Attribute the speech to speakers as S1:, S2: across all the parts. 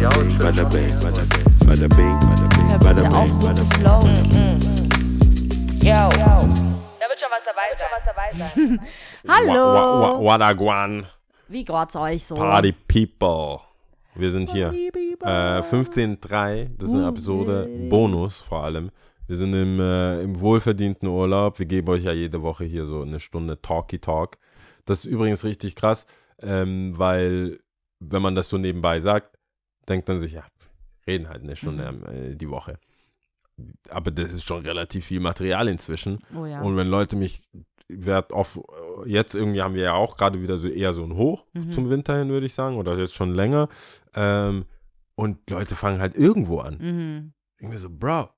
S1: bada bing, bada bing, bada bing,
S2: auf, so zu flowen.
S3: Yo. Da wird schon was dabei sein.
S2: Hallo.
S1: Wa- wa- wa- Wadaguan,
S2: Wie geht's euch so?
S1: Party People. Wir sind hier. Äh, 15.3, das ist eine Episode Bonus vor allem. Wir sind im, äh, im wohlverdienten Urlaub. Wir geben euch ja jede Woche hier so eine Stunde Talky Talk. Das ist übrigens richtig krass, ähm, weil wenn man das so nebenbei sagt, denkt man sich, ja, reden halt eine Stunde äh, die Woche. Aber das ist schon relativ viel Material inzwischen.
S2: Oh ja.
S1: Und wenn Leute mich, werd oft, jetzt irgendwie haben wir ja auch gerade wieder so eher so ein Hoch
S2: Mhm.
S1: zum Winter hin, würde ich sagen, oder jetzt schon länger. Ähm, und Leute fangen halt irgendwo an.
S2: Mhm.
S1: Ich denke mir so, Bro,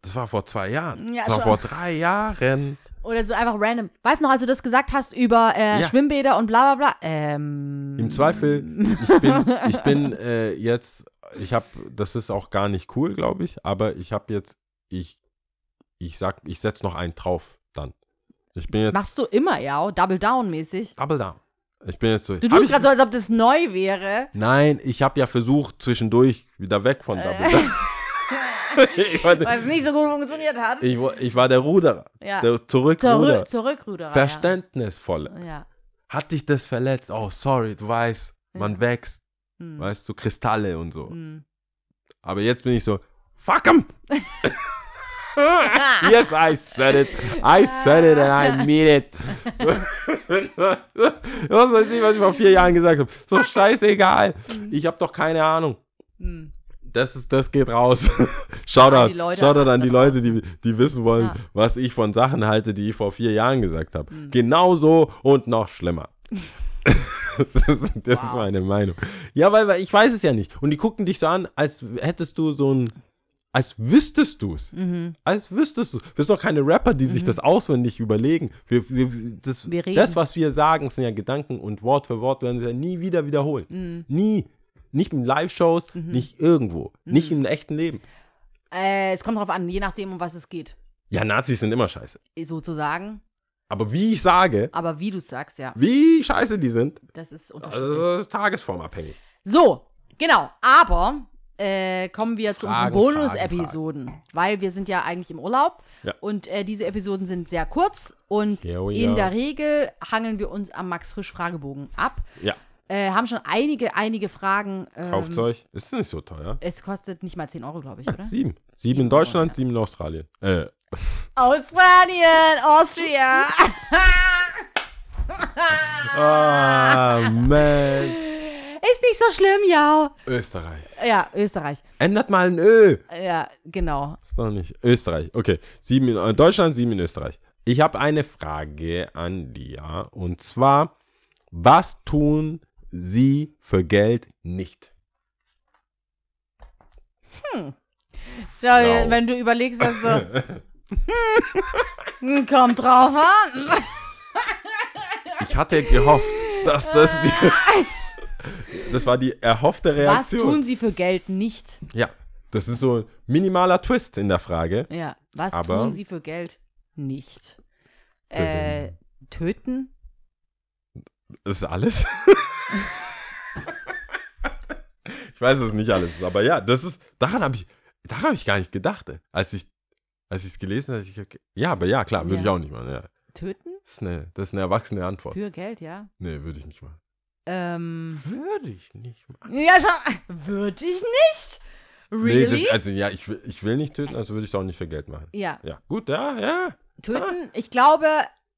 S1: das war vor zwei Jahren.
S2: Ja,
S1: das war
S2: schon.
S1: vor drei Jahren.
S2: Oder so einfach random. Weißt du noch, als du das gesagt hast über äh,
S1: Ja.
S2: Schwimmbäder und bla bla bla? Ähm.
S1: Im Zweifel, ich bin, ich bin äh, jetzt, ich habe, das ist auch gar nicht cool, glaube ich, aber ich habe jetzt, ich, ich sag, ich setze noch einen drauf dann. Ich bin
S2: Das
S1: jetzt
S2: machst du immer, ja, Double Down mäßig.
S1: Double Down. Ich bin jetzt so.
S2: Du tust gerade so, als ob das neu wäre.
S1: Nein, ich habe ja versucht, zwischendurch wieder weg von Double Down. ich, war,
S2: Weil es nicht so gut funktioniert hat.
S1: ich, war- ich war der Ruderer.
S2: Ja.
S1: Der Zurückruder.
S2: Zurück, zurückruderer.
S1: Verständnisvolle.
S2: Ja.
S1: Hat dich das verletzt? Oh, sorry, du weißt, man
S2: Ja.
S1: wächst.
S2: Hm.
S1: Weißt du, Kristalle und so.
S2: Hm.
S1: Aber jetzt bin ich so, fuck 'em! yes, I said it. I said it and I mean it. So, was weiß ich, was ich vor vier Jahren gesagt habe. So scheißegal. Ich habe doch keine Ahnung.
S2: Hm.
S1: Das, ist, das geht raus. Shoutout,
S2: die Leute
S1: Shoutout an die Leute, die, die wissen wollen,
S2: Ja.
S1: was ich von Sachen halte, die ich vor vier Jahren gesagt habe.
S2: Mhm.
S1: Genauso und noch schlimmer. das ist, das ist
S2: Wow.
S1: meine Meinung. Ja, weil, weil ich weiß es ja nicht. Und die gucken dich so an, als hättest du so ein, als wüsstest du es.
S2: Mhm.
S1: Als wüsstest du es. Wir sind doch keine Rapper, die sich das auswendig überlegen. Wir, wir, das,
S2: Wir
S1: das, was wir sagen, sind ja Gedanken und Wort für Wort werden wir nie wieder wiederholen.
S2: Mhm.
S1: Nie. Nicht in Live-Shows, nicht irgendwo. Nicht im echten Leben.
S2: Äh, es kommt drauf an, je nachdem, um was es geht.
S1: Ja, Nazis sind immer scheiße.
S2: Sozusagen.
S1: Aber wie ich sage,
S2: Aber wie du sagst, ja,
S1: wie scheiße die sind,
S2: das ist unterschiedlich.
S1: also das ist tagesformabhängig.
S2: So, genau. Aber äh, kommen wir zu
S1: Fragen,
S2: unseren Bonus-Episoden. Weil wir sind ja eigentlich im Urlaub.
S1: Ja.
S2: Und äh, diese Episoden sind sehr kurz. Und
S1: Ja, oh
S2: in
S1: ja.
S2: der Regel hangeln wir uns am Max-Frisch-Fragebogen ab.
S1: Ja,
S2: Äh, haben schon einige, einige Fragen. Ähm,
S1: kauft's euch. Ist nicht so teuer.
S2: Es kostet nicht mal 10 Euro, glaube ich, oder?
S1: Sieben. Sieben
S2: Sieben
S1: in Deutschland,
S2: Euro, ja.
S1: sieben in Australien. Äh,
S2: Australien, Austria.
S1: ah, man.
S2: Ist nicht so schlimm, ja.
S1: Österreich.
S2: Ja, Österreich.
S1: Ändert mal ein Ö.
S2: Ja, genau.
S1: Ist doch nicht. Österreich. Okay. Sieben in äh, Deutschland, sieben in Österreich. Ich habe eine Frage an Lia. Und zwar, was tun Sie für Geld nicht?
S2: Schau,
S1: Genau.
S2: wenn du überlegst, dass so. Hm, Kommt drauf an.
S1: Ich hatte gehofft, dass das die. Das war die erhoffte
S2: Was
S1: Reaktion.
S2: tun sie für Geld nicht?
S1: Ja, das ist so ein minimaler Twist in der Frage.
S2: Ja, was
S1: Aber-
S2: tun sie für Geld nicht? Äh, töten?
S1: Das ist alles. ich weiß, dass es nicht alles ist, aber ja, das ist. Daran habe ich, daran habe ich gar nicht gedacht, als ich, als ich es gelesen habe. Ich, okay, ja, aber ja, klar, würde
S2: Ja.
S1: ich auch nicht machen. Ja.
S2: Töten?
S1: Das, ist eine, das ist eine erwachsene Antwort.
S2: Für Geld, ja.
S1: Nee, würde ich nicht machen.
S2: Ähm,
S1: Würde ich nicht machen.
S2: ja, schau. Würde ich nicht? Really?
S1: Nee, das, also ja, ich will, ich will nicht töten, also würde ich es auch nicht für Geld machen.
S2: ja.
S1: Ja, gut, ja, ja.
S2: Töten, ich glaube,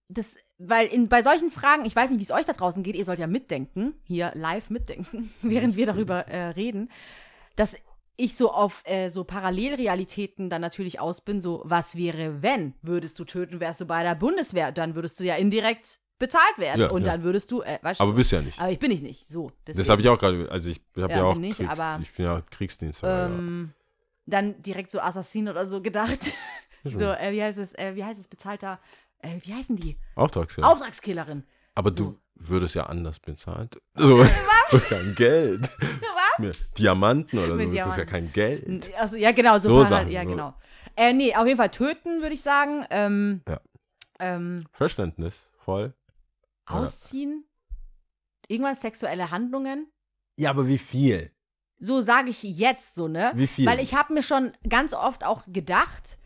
S2: das, weil in, bei solchen Fragen, ich weiß nicht, wie es euch da draußen geht, ihr sollt ja mitdenken, hier live mitdenken, während wir darüber äh, reden, dass ich so auf äh, so Parallelrealitäten dann natürlich aus bin, so, was wäre, wenn, würdest du töten, wärst du bei der Bundeswehr, dann würdest du ja indirekt bezahlt werden
S1: Ja,
S2: und
S1: ja.
S2: dann würdest du, äh, weißt
S1: Aber
S2: du,
S1: bist ja nicht.
S2: aber ich bin ich nicht, so.
S1: Das
S2: deswegen.
S1: habe ich auch gerade, also ich habe
S2: Ja,
S1: ja, auch
S2: bin ich,
S1: Kriegs,
S2: aber-
S1: ich bin ja Kriegsdienst.
S2: ähm, dann direkt so Assassin oder so gedacht. so, äh, wie heißt es, äh, wie heißt es, bezahlter, äh, wie heißen die?
S1: Auftragskiller.
S2: Auftragskillerin.
S1: Aber
S2: So.
S1: du würdest ja anders bezahlt. So, für kein Geld.
S2: Was?
S1: Diamanten oder
S2: Mit
S1: so, das ist ja
S2: Diamanten.
S1: kein Geld.
S2: Also, ja, genau, so,
S1: So Sachen,
S2: ja,
S1: so.
S2: genau. Äh, nee, auf jeden Fall töten, würde ich sagen. Ähm,
S1: Ja.
S2: ähm,
S1: Verständnis, voll. Ja.
S2: ausziehen. Irgendwas, sexuelle Handlungen.
S1: Ja, aber wie viel?
S2: so sage ich jetzt so, ne?
S1: Wie viel?
S2: Weil ich habe mir schon ganz oft auch gedacht,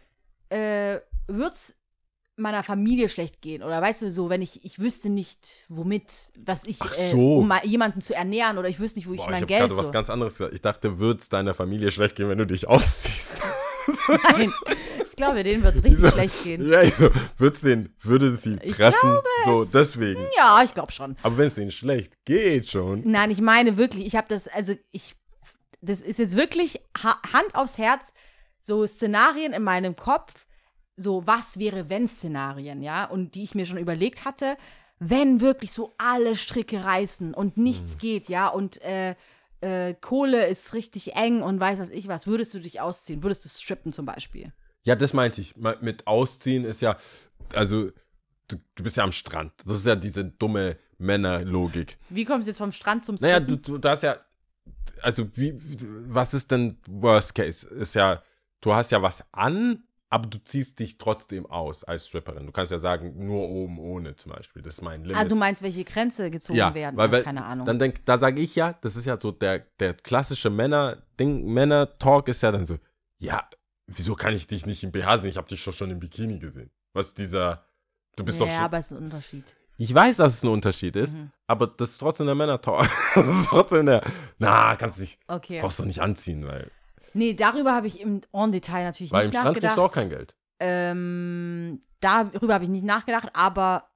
S2: äh, wird's meiner Familie schlecht gehen oder weißt du so, wenn ich ich wüsste nicht womit, was ich äh,
S1: so.
S2: um mal jemanden zu ernähren oder ich wüsste nicht, wo ich
S1: Boah, ich
S2: mein
S1: habe
S2: Geld
S1: gerade
S2: so.
S1: was ganz anderes gesagt. Ich dachte, wird es deiner Familie schlecht gehen, wenn du dich ausziehst.
S2: Nein, ich glaube, denen wird's richtig
S1: Wieso?
S2: schlecht gehen.
S1: Ja, ich so, wird's den, würde es sie
S2: Ich
S1: treffen?
S2: glaube
S1: so,
S2: es.
S1: deswegen.
S2: Ja, ich glaube schon.
S1: Aber wenn es denen schlecht geht schon.
S2: Nein, ich meine wirklich, ich habe das, also ich, das ist jetzt wirklich ha Hand aufs Herz, so Szenarien in meinem Kopf, so was wäre wenn Szenarien, ja, und die ich mir schon überlegt hatte, wenn wirklich so alle Stricke reißen und
S1: Mhm.
S2: nichts geht, ja, und äh, äh, Kohle ist richtig eng und weiß was ich was, würdest du dich ausziehen, würdest du strippen zum Beispiel?
S1: Ja, das meinte ich. Mit Ausziehen ist ja, also, du, du bist ja am Strand. Das ist ja diese dumme Männerlogik.
S2: Wie kommst du jetzt vom Strand zum
S1: Naja,
S2: Strippen?
S1: du, du hast ja, also, wie, was ist denn Worst Case? Ist ja, du hast ja was an, aber du ziehst dich trotzdem aus als Stripperin. Du kannst ja sagen, nur oben ohne zum Beispiel. Das ist mein Limit.
S2: ah, du meinst, welche Grenze gezogen
S1: ja,
S2: werden?
S1: weil, weil,
S2: keine Ahnung.
S1: Dann denk, da sage ich ja, das ist ja so der, der klassische Männer-Ding, Männer-Talk ist ja dann so, ja, wieso kann ich dich nicht im BH sehen? Ich habe dich doch schon im Bikini gesehen. Was dieser, du bist
S2: ja,
S1: doch schon.
S2: aber es ist ein Unterschied.
S1: Ich weiß, dass es ein Unterschied ist,
S2: Mhm.
S1: aber das ist trotzdem der Männer-Talk. das ist trotzdem der, na, kannst du nicht,
S2: Okay.
S1: brauchst du nicht anziehen, weil,
S2: Nee, darüber habe ich im en Detail natürlich
S1: weil im
S2: nicht
S1: Strand kriegst
S2: nachgedacht.
S1: du auch kein Geld.
S2: ähm, darüber habe ich nicht nachgedacht, aber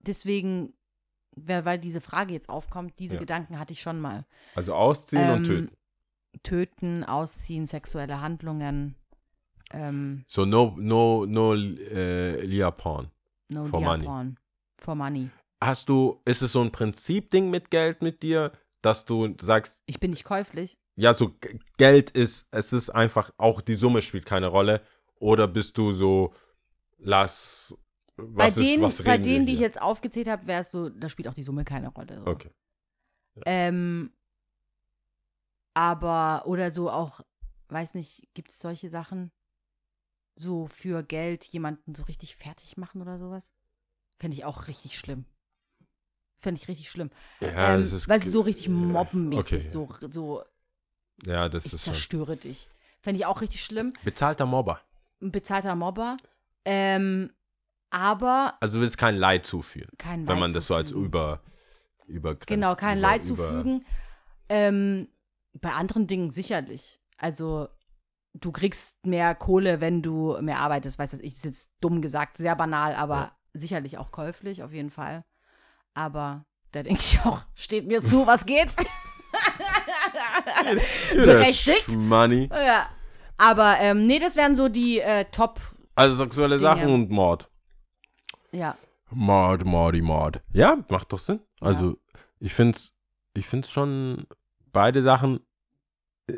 S2: deswegen, weil weil diese Frage jetzt aufkommt, diese
S1: Ja.
S2: Gedanken hatte ich schon mal.
S1: Also ausziehen und
S2: Ähm,
S1: töten.
S2: Töten, ausziehen, sexuelle Handlungen. Ähm,
S1: So, no, no, no, äh, Lia Porn.
S2: no
S1: For
S2: dia
S1: money.
S2: porn. For money.
S1: Hast du, ist es so ein Prinzipding mit Geld mit dir, dass du sagst,
S2: Ich bin nicht käuflich.
S1: Ja, so Geld ist, es ist einfach, auch die Summe spielt keine Rolle. Oder bist du so, lass, was
S2: bei
S1: ist,
S2: denen,
S1: was
S2: bei denen die ich jetzt aufgezählt habe, wäre es so, da spielt auch die Summe keine Rolle. So.
S1: Okay.
S2: Ähm, aber, oder so auch, weiß nicht, gibt es solche Sachen, so für Geld jemanden so richtig fertig machen oder sowas? Fände ich auch richtig schlimm. Fände ich richtig schlimm.
S1: Ja,
S2: ähm,
S1: das ist.
S2: weil sie so richtig mobbenmäßig,
S1: okay.
S2: so, so,
S1: Ja, das
S2: ich
S1: ist schon.
S2: zerstöre dich. Fände ich auch richtig schlimm.
S1: Bezahlter Mobber.
S2: Ein bezahlter Mobber. Ähm, aber
S1: Also du willst kein Leid zuführen,
S2: kein
S1: wenn
S2: Leid
S1: man das so als
S2: zufügen.
S1: über, übergrenzt.
S2: Genau, kein
S1: über,
S2: Leid zufügen. Ähm, bei anderen Dingen sicherlich. Also, du kriegst mehr Kohle, wenn du mehr arbeitest. Weiß das ich, ist jetzt dumm gesagt, sehr banal, aber
S1: Ja.
S2: sicherlich auch käuflich, auf jeden Fall. Aber da denke ich auch, steht mir zu, was geht. Berechtigt.
S1: Money.
S2: ja. Aber ähm, nee, das wären so die äh, Top,
S1: Also sexuelle
S2: Dinge.
S1: Sachen und Mord.
S2: ja.
S1: Mord, Mordi, Mord. Ja, macht doch Sinn. Also, ich finde es ich find's schon beide Sachen.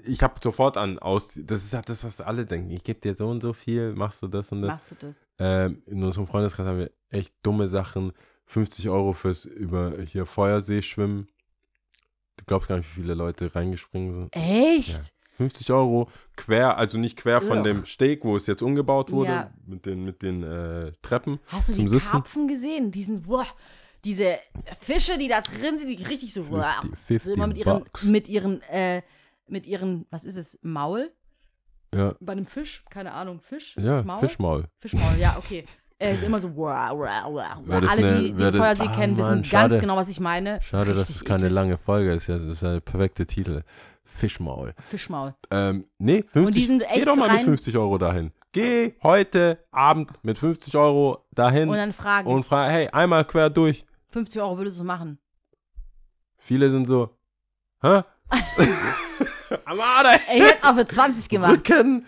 S1: Ich habe sofort an aus. Das ist ja das, was alle denken. Ich gebe dir so und so viel, machst du das und das.
S2: Machst du das?
S1: Ähm, in unserem Freundeskreis haben wir echt dumme Sachen. 50 Euro fürs über hier Feuersee schwimmen. Du glaubst gar nicht, wie viele Leute reingesprungen sind.
S2: Echt?
S1: Ja. 50 Euro quer, also nicht quer von
S2: Ugh.
S1: dem Steg, wo es jetzt umgebaut wurde,
S2: Ja.
S1: mit den, mit den äh, Treppen.
S2: Hast du die
S1: Sitzen?
S2: Karpfen gesehen? Diesen, boah, diese Fische, die da drin sind, die richtig so, boah,
S1: 50,
S2: so
S1: 50
S2: immer mit ihren,
S1: bucks.
S2: mit ihren, äh, mit ihren, was ist es, Maul?
S1: Ja,
S2: Bei einem Fisch? Keine Ahnung, Fisch?
S1: ja
S2: Maul?
S1: Fischmaul.
S2: Fischmaul, ja, okay. Äh, ist immer so, wow, wow, wow.
S1: Wär das
S2: Alle,
S1: ne-
S2: die den
S1: das-
S2: Feuersee
S1: Ah,
S2: kennen, wissen
S1: Mann,
S2: ganz
S1: schade.
S2: genau, was ich meine.
S1: Schade, dass es keine
S2: eklig.
S1: lange Folge ist. Ja, das ist der perfekte Titel. Fischmaul.
S2: Fischmaul.
S1: Ähm, nee, 50,
S2: die sind
S1: geh doch mal mit
S2: rein-
S1: 50 Euro dahin. Geh heute Abend mit 50 Euro dahin
S2: Und dann frage
S1: und
S2: ich,
S1: frag, hey, einmal quer durch.
S2: 50 Euro würdest du machen?
S1: Viele sind so, hä? Amade,
S2: Ey, jetzt auch für 20 gemacht.
S1: Rücken,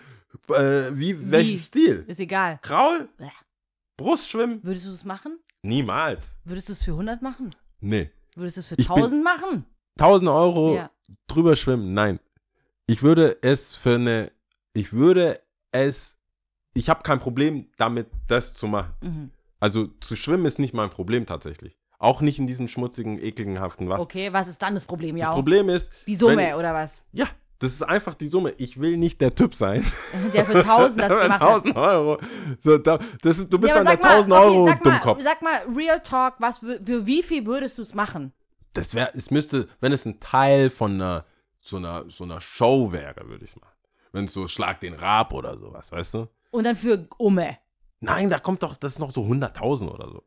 S1: äh, wie, welchen Stil?
S2: Ist egal.
S1: Kraul? Brustschwimmen?
S2: Würdest du es machen?
S1: Niemals.
S2: Würdest du es für 100 machen?
S1: Nee.
S2: Würdest du es für
S1: Ich bin-
S2: 1000 machen?
S1: 1000 Euro
S2: Ja.
S1: drüber schwimmen? Nein. Ich würde es für eine, ich würde es, ich habe kein Problem damit, das zu machen.
S2: Mhm.
S1: Also zu schwimmen ist nicht mein Problem tatsächlich. Auch nicht in diesem schmutzigen, ekelhaften Wasser.
S2: Okay, was ist dann das Problem?
S1: Das
S2: Ja,
S1: Problem ist,
S2: die Summe
S1: wenn-
S2: oder was?
S1: ja, das ist einfach die Summe. Ich will nicht der Typ sein.
S2: Der für 1000 das gemacht hat.
S1: 1000 Euro. So, da, das ist, du bist
S2: Ja, aber
S1: der
S2: sag
S1: 1000
S2: mal, okay,
S1: Euro
S2: sag mal,
S1: Dummkopf.
S2: sag mal, Real Talk, was für, für wie viel würdest du es machen?
S1: Das wäre, es müsste, wenn es ein Teil von einer so einer, so einer Show wäre, würde ich machen. Wenn es so Schlag den Rab oder sowas, weißt du?
S2: Und dann für Umme.
S1: Nein, da kommt doch, das ist noch so 100.000 oder so.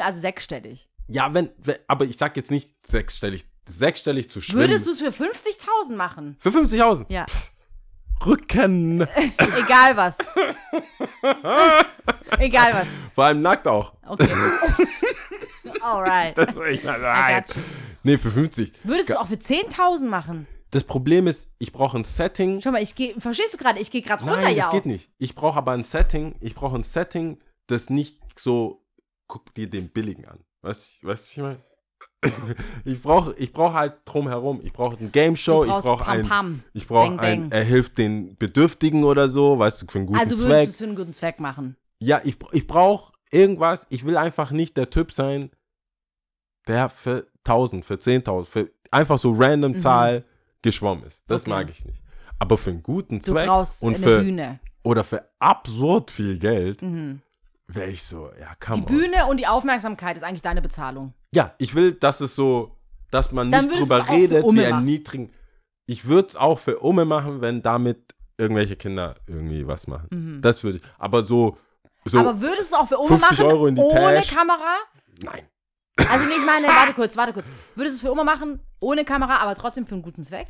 S2: Also sechsstellig.
S1: Ja, wenn, wenn, aber ich sag jetzt nicht sechsstellig, sechsstellig zu schwimmen.
S2: Würdest du es für 50.000 machen?
S1: Für 50.000?
S2: Ja.
S1: Psst. Rücken.
S2: Egal was. Egal was.
S1: Vor allem nackt auch.
S2: Okay. Alright.
S1: Das ich mal sagen. Nee, für 50.
S2: Würdest du es auch für 10.000 machen?
S1: Das Problem ist, ich brauche ein Setting.
S2: Schau mal, ich gehe, verstehst du gerade? Ich gehe gerade runter,
S1: Nein,
S2: ja
S1: das
S2: auch.
S1: geht nicht. Ich brauche aber ein Setting. Ich brauche ein Setting, das nicht so, guck dir den billigen an. Weißt du, weißt du, wie ich meine? ich brauche ich brauch halt drumherum. Ich brauche eine Game Show. Ich brauche
S2: Pam
S1: ein,
S2: Pam.
S1: ich brauche
S2: Bang,
S1: ein,
S2: bang.
S1: er hilft den Bedürftigen oder so, weißt du, für einen guten
S2: Also würdest
S1: Zweck.
S2: du es für einen guten Zweck machen?
S1: Ja, ich, ich brauche irgendwas. Ich will einfach nicht der Typ sein, der für 1000, für 10.000, für einfach so random Zahl geschwommen ist. Das
S2: Mhm. Okay.
S1: mag ich nicht. Aber für einen guten Zweck und
S2: eine
S1: für,
S2: Bühne.
S1: oder für absurd viel Geld
S2: Mhm.
S1: Wäre ich so, ja,
S2: Die
S1: come on.
S2: Bühne und die Aufmerksamkeit ist eigentlich deine Bezahlung.
S1: Ja, ich will, dass es so, dass man
S2: Dann
S1: nicht
S2: würdest
S1: drüber
S2: auch für
S1: redet,
S2: Umme
S1: wie ein
S2: machen.
S1: niedrigen. Ich würde es auch für Umme machen, wenn damit irgendwelche Kinder irgendwie was machen. Das würde ich. Aber so, so
S2: Mhm. Aber würdest du es auch für Umme
S1: 50
S2: machen?
S1: Euro in die
S2: ohne
S1: Tasche.
S2: Kamera?
S1: nein.
S2: Also nicht meine, warte kurz, warte kurz. Würdest du es für Umme machen, ohne Kamera, aber trotzdem für einen guten Zweck?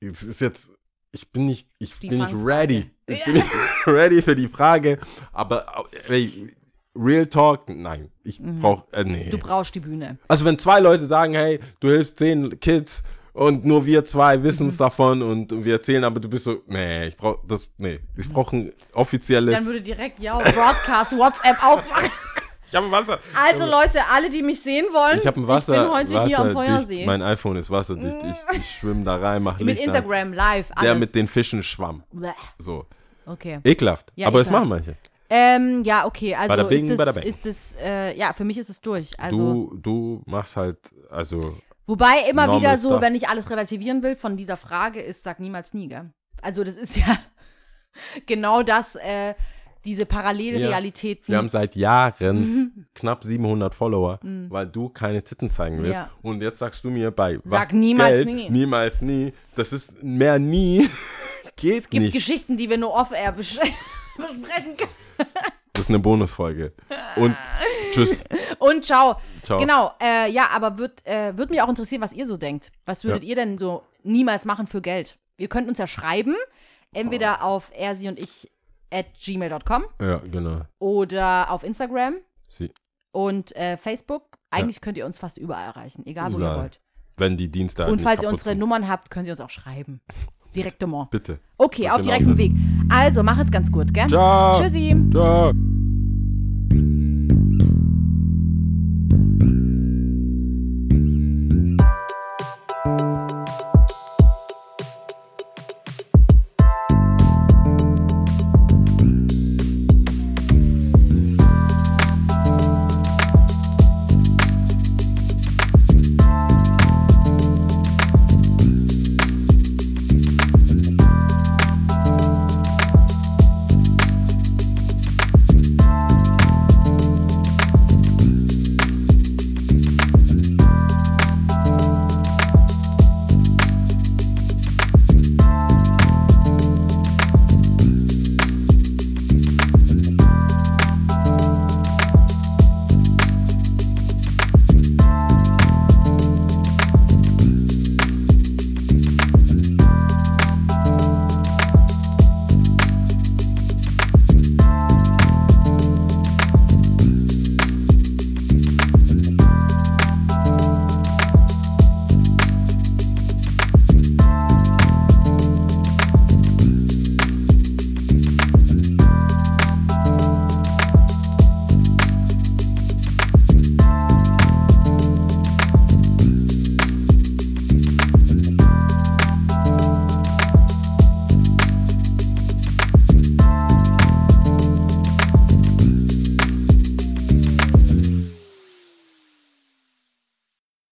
S1: Es ist jetzt, ich bin nicht, ich
S2: Die
S1: bin nicht ready. Ich
S2: Ja.
S1: bin nicht ready für die Frage. Aber ey, Real Talk, nein. Ich brauch, äh, nee.
S2: Mhm. Du brauchst die Bühne.
S1: Also wenn zwei Leute sagen, hey, du hilfst zehn Kids und nur wir zwei wissen
S2: Mhm.
S1: es davon und wir erzählen, aber du bist so, nee, ich brauch das, nee, ich brauche ein offizielles.
S2: Dann würde direkt ja Broadcast WhatsApp aufmachen.
S1: ich habe ein Wasser.
S2: Also Leute, alle, die mich sehen wollen,
S1: ich habe ein Wasser.
S2: ich bin heute hier am. Feuersee.
S1: Mein iPhone ist wasserdicht. Ich, ich schwimme da rein, mache
S2: mit
S1: Licht an.
S2: Instagram live, alles.
S1: Der mit den Fischen schwamm.
S2: Bleh.
S1: So.
S2: Okay.
S1: Ekelhaft.
S2: Ja,
S1: aber es
S2: ekelhaft.
S1: machen manche.
S2: Ähm, ja, okay, also
S1: Bada bing,
S2: ist es, ist es, äh, ja, für mich ist es durch. Also,
S1: du, du machst halt, also,
S2: wobei immer wieder so,
S1: stuff.
S2: wenn ich alles relativieren will, von dieser Frage ist, sag niemals nie, gell? Also das ist ja genau das, äh, diese Parallelrealitäten.
S1: wir haben seit Jahren knapp 700 Follower, weil du keine Titten zeigen willst.
S2: Mhm. Ja.
S1: Und jetzt sagst du mir bei
S2: Sag niemals
S1: Geld,
S2: nie.
S1: niemals nie. Das ist mehr nie. Geht
S2: gibt
S1: nicht.
S2: Geschichten, die wir nur off-air besch besprechen können.
S1: Das ist eine Bonusfolge. Und tschüss.
S2: Und ciao.
S1: Ciao.
S2: Genau, äh, ja, aber wird, äh, wird mich auch interessieren, was ihr so denkt. Was würdet ihr denn so niemals machen für Geld? Ihr könnt uns ja schreiben, entweder
S1: Oh.
S2: auf er, sie und ich at gmail.com
S1: Ja, genau.
S2: oder auf Instagram
S1: Sie,
S2: und äh, Facebook. Eigentlich könnt ihr uns fast überall erreichen, egal wo ihr
S1: Überall.
S2: wollt.
S1: wenn die Dienste halt
S2: Und falls ihr unsere
S1: sind.
S2: Nummern habt, könnt ihr uns auch schreiben. Direktement.
S1: Bitte.
S2: Okay, auf
S1: Genau
S2: direktem. Weg. Also, macht's ganz gut, gell?
S1: Ciao.
S2: Tschüssi.
S1: Ciao.